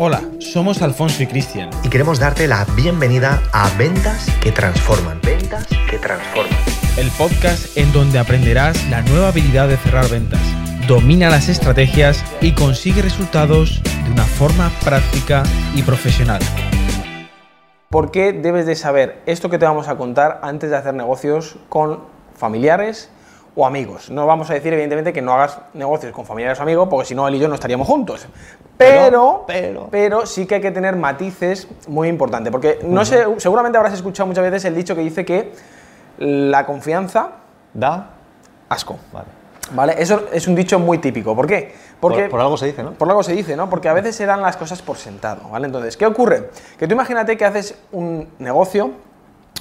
Hola, somos Alfonso y Cristian. Y queremos darte la bienvenida a Ventas que Transforman. Ventas que Transforman. El podcast en donde aprenderás la nueva habilidad de cerrar ventas. Domina las estrategias y consigue resultados de una forma práctica y profesional. ¿Por qué debes de saber esto que te vamos a contar antes de hacer negocios con familiares o amigos? No vamos a decir, evidentemente, que no hagas negocios con familiares o amigos, porque si no, él y yo no estaríamos juntos. Pero, pero, pero, sí que hay que tener matices muy importantes. Porque no sé, seguramente habrás escuchado muchas veces el dicho que dice que la confianza da asco. Vale. ¿Vale? Eso es un dicho muy típico. ¿Por qué? Porque, por, por, algo se dice, ¿no? Por algo se dice, ¿no? Porque a veces se dan las cosas por sentado, ¿vale? Entonces, ¿qué ocurre? Que tú imagínate que haces un negocio,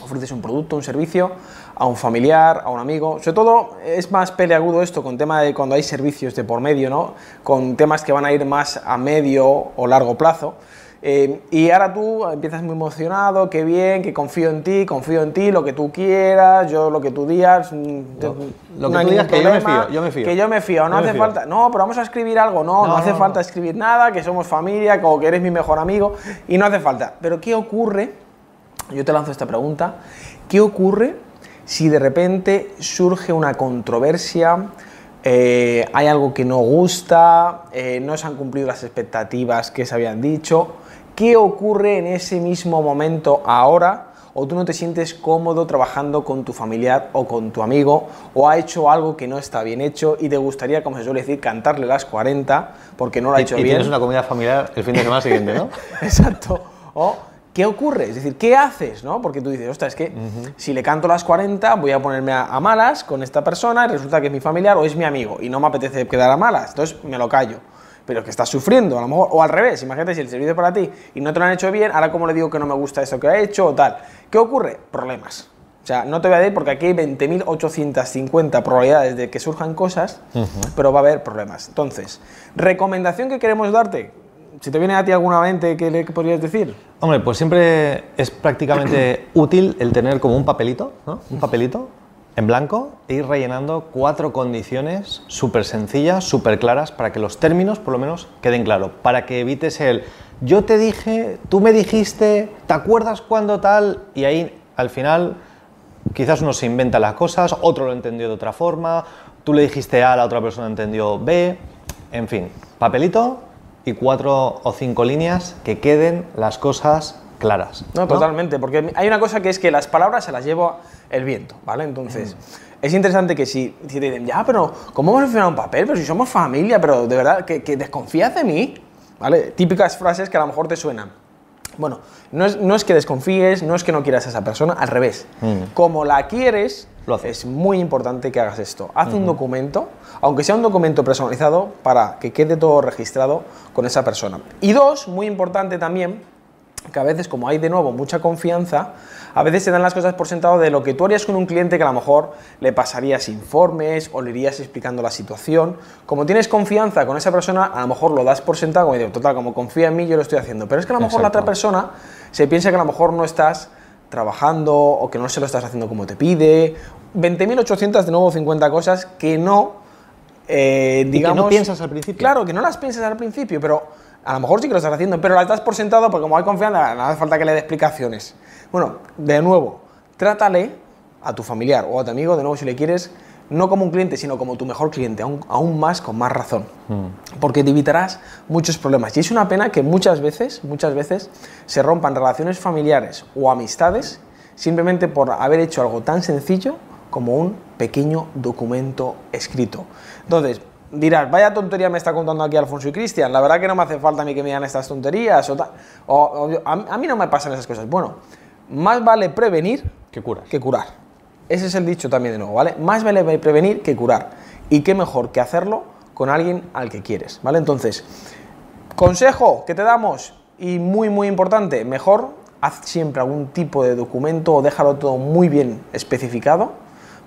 ofreces un producto, un servicio a un familiar, a un amigo. Sobre todo es más peleagudo esto con tema de cuando hay servicios de por medio, ¿no? Con temas que van a ir más a medio o largo plazo. Eh, y ahora tú empiezas muy emocionado, qué bien, que confío en ti, confío en ti, lo que tú quieras, yo lo que tú digas. Mm, lo, lo no que tú digas, que yo me fío, yo me fío. Que yo me fío, no yo hace fío. falta. No, pero vamos a escribir algo, no, no, no hace no, falta escribir nada, que somos familia, como que eres mi mejor amigo, y no hace falta. Pero ¿qué ocurre? Yo te lanzo esta pregunta. ¿Qué ocurre si de repente surge una controversia? Eh, hay algo que no gusta, eh, no se han cumplido las expectativas que se habían dicho. ¿Qué ocurre en ese mismo momento ahora? O tú no te sientes cómodo trabajando con tu familiar o con tu amigo, o ha hecho algo que no está bien hecho y te gustaría, como se suele decir, cantarle las 40 porque no lo ha hecho y, y bien. tienes una comida familiar el fin de semana siguiente, ¿no? Exacto. O, ¿qué ocurre? Es decir, ¿qué haces? ¿no? Porque tú dices, ostras, es que uh -huh. si le canto las 40, voy a ponerme a, a, malas con esta persona y resulta que es mi familiar o es mi amigo y no me apetece quedar a malas, entonces me lo callo. Pero que estás sufriendo, a lo mejor, o al revés, imagínate si el servicio es para ti y no te lo han hecho bien, ahora cómo le digo que no me gusta eso que ha hecho o tal. ¿Qué ocurre? Problemas. O sea, no te voy a decir porque aquí hay 20.850 probabilidades de que surjan cosas, uh -huh. pero va a haber problemas. Entonces, recomendación que queremos darte, si te viene a ti alguna mente, ¿qué le podrías decir? Hombre, pues siempre es prácticamente útil el tener como un papelito, ¿no? Un papelito en blanco e ir rellenando cuatro condiciones súper sencillas, súper claras, para que los términos por lo menos queden claros, para que evites el yo te dije, tú me dijiste, ¿te acuerdas cuando tal? Y ahí al final quizás uno se inventa las cosas, otro lo entendió de otra forma, tú le dijiste A, la otra persona entendió B, en fin, papelito y cuatro o cinco líneas que queden las cosas claras. No, ¿no? totalmente, porque hay una cosa que es que las palabras se las lleva el viento, ¿vale? Entonces, mm. es interesante que si, si, te dicen, ya, pero ¿cómo vamos a firmar un papel? Pero si somos familia, pero de verdad, que, que desconfías de mí, ¿vale? Típicas frases que a lo mejor te suenan. Bueno, no es, no es que desconfíes, no es que no quieras a esa persona, al revés. Mm. Como la quieres, es muy importante que hagas esto. Haz mm -hmm. un documento, aunque sea un documento personalizado, para que quede todo registrado con esa persona. Y dos, muy importante también, que a veces como hay de nuevo mucha confianza, a veces se dan las cosas por sentado de lo que tú harías con un cliente que a lo mejor le pasarías informes o le irías explicando la situación. Como tienes confianza con esa persona, a lo mejor lo das por sentado, como digo, total, como confía en mí, yo lo estoy haciendo. Pero es que a lo mejor Exacto. la otra persona se piensa que a lo mejor no estás trabajando o que no se lo estás haciendo como te pide. 20.800 de nuevo 50 cosas que no, eh, digamos... que no piensas al principio. Claro, que no las piensas al principio, pero a lo mejor sí que lo estás haciendo, pero las das por sentado porque como hay confianza, no hace falta que le dé explicaciones. Bueno, de nuevo, trátale a tu familiar o a tu amigo, de nuevo si le quieres, no como un cliente, sino como tu mejor cliente, aún, aún más, con más razón. Mm. Porque te evitarás muchos problemas. Y es una pena que muchas veces, muchas veces, se rompan relaciones familiares o amistades simplemente por haber hecho algo tan sencillo como un pequeño documento escrito. Entonces, dirás, vaya tontería me está contando aquí Alfonso y Cristian, la verdad que no me hace falta a mí que me digan estas tonterías, o, o, o a, a, mí no me pasan esas cosas. Bueno, más vale prevenir que curar. que curar. Ese es el dicho también de nuevo, ¿vale? Más vale prevenir que curar. Y qué mejor que hacerlo con alguien al que quieres, ¿vale? Entonces, consejo que te damos, y muy, muy importante, mejor haz siempre algún tipo de documento o déjalo todo muy bien especificado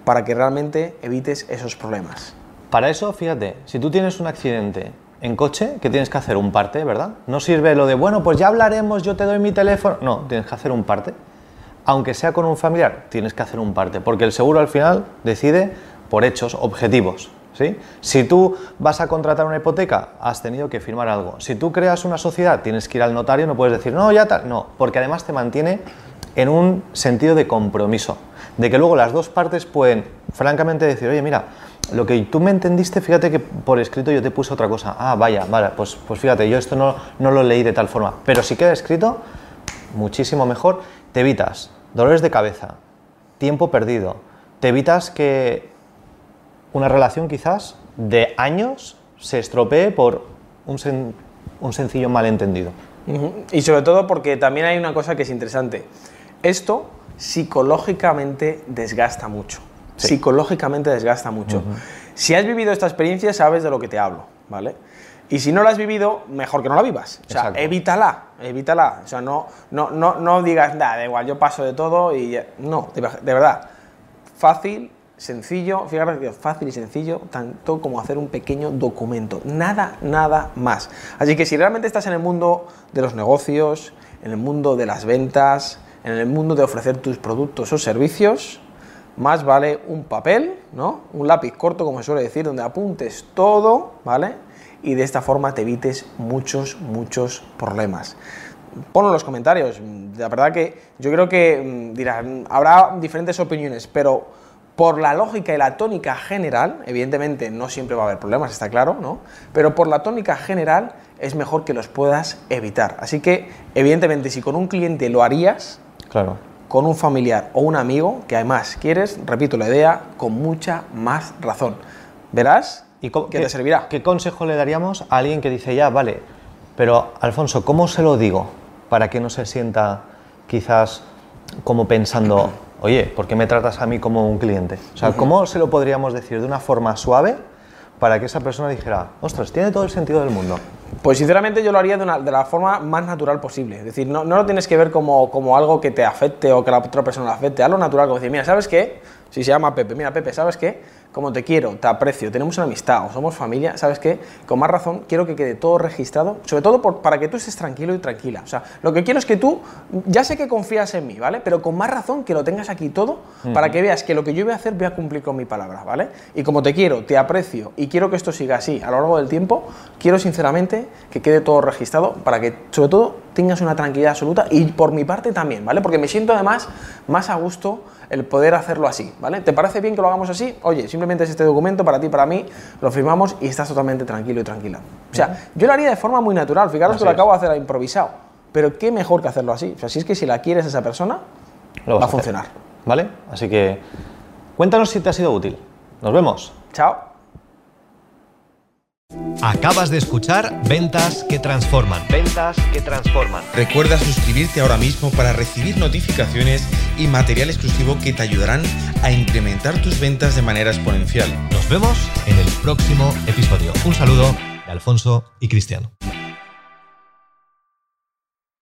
para que realmente evites esos problemas. Para eso, fíjate, si tú tienes un accidente en coche, que tienes que hacer un parte, ¿verdad? No sirve lo de, bueno, pues ya hablaremos, yo te doy mi teléfono. No, tienes que hacer un parte. Aunque sea con un familiar, tienes que hacer un parte, porque el seguro al final decide por hechos objetivos. ¿sí? Si tú vas a contratar una hipoteca, has tenido que firmar algo. Si tú creas una sociedad, tienes que ir al notario, no puedes decir, no, ya tal. No, porque además te mantiene en un sentido de compromiso, de que luego las dos partes pueden francamente decir, oye, mira, lo que tú me entendiste, fíjate que por escrito yo te puse otra cosa. Ah, vaya, vale, pues, pues fíjate, yo esto no, no lo leí de tal forma. Pero si queda escrito, muchísimo mejor. Te evitas dolores de cabeza, tiempo perdido, te evitas que una relación quizás de años se estropee por un, un sencillo malentendido. Y sobre todo porque también hay una cosa que es interesante. Esto psicológicamente desgasta mucho. Sí. Psicológicamente desgasta mucho. Si has vivido esta experiencia, sabes de lo que te hablo, ¿vale? Y si no la has vivido, mejor que no la vivas. O sea, Exacto. evítala, evítala. O sea, no, no, no, no digas, nada, da igual, yo paso de todo y ya". No, de, de verdad. Fácil, sencillo, fíjate fácil y sencillo, tanto como hacer un pequeño documento. Nada, nada más. Así que si realmente estás en el mundo de los negocios, en el mundo de las ventas, en el mundo de ofrecer tus productos o servicios, más vale un papel, ¿no? Un lápiz corto, como se suele decir, donde apuntes todo, ¿vale? Y de esta forma te evites muchos, muchos problemas. Ponlo en los comentarios. La verdad que yo creo que mm, dirán, habrá diferentes opiniones, pero por la lógica y la tónica general, evidentemente no siempre va a haber problemas, está claro, ¿no? Pero por la tónica general es mejor que los puedas evitar. Así que, evidentemente, si con un cliente lo harías, Claro. Con un familiar o un amigo que además quieres, repito la idea, con mucha más razón. Verás cómo- que te servirá. ¿Qué consejo le daríamos a alguien que dice, ya, vale, pero Alfonso, ¿cómo se lo digo para que no se sienta quizás como pensando, oye, ¿por qué me tratas a mí como un cliente? O sea, ¿cómo se lo podríamos decir de una forma suave para que esa persona dijera, ostras, tiene todo el sentido del mundo? Pues sinceramente yo lo haría de, la forma más natural posible. Es decir, no, no lo tienes que ver como, como algo que te afecte o que la otra persona le afecte. Hazlo natural, como decir, mira, ¿sabes qué? Si se llama Pepe, mira, Pepe, ¿sabes qué? Como te quiero, te aprecio, tenemos una amistad o somos familia, ¿sabes qué? Con más razón quiero que quede todo registrado, sobre todo por- para que tú estés tranquilo y tranquila. O sea, lo que quiero es que tú, ya sé que confías en mí, ¿vale? Pero con más razón que lo tengas aquí todo para que veas que lo que yo voy a hacer voy a cumplir con mi palabra, ¿vale? Y como te quiero, te aprecio y quiero que esto siga así a lo largo del tiempo, quiero sinceramente que quede todo registrado para que, sobre todo, tengas una tranquilidad absoluta y por mi parte también, ¿vale? Porque me siento además más a gusto el poder hacerlo así, ¿vale? ¿Te parece bien que lo hagamos así? Oye, simplemente es este documento para ti, para mí, lo firmamos y estás totalmente tranquilo y tranquila. O sea, yo lo haría de forma muy natural, fijaros Así que lo es. acabo de hacer improvisado, pero qué mejor que hacerlo así. O sea, si es que si la quieres a esa persona, Lo va a hacer, funcionar. ¿Vale? Así que cuéntanos si te ha sido útil. Nos vemos. Chao. Acabas de escuchar Ventas que Transforman. Ventas que transforman. Recuerda suscribirte ahora mismo para recibir notificaciones y material exclusivo que te ayudarán a incrementar tus ventas de manera exponencial. Nos vemos en el próximo episodio. Un saludo de Alfonso y Cristiano.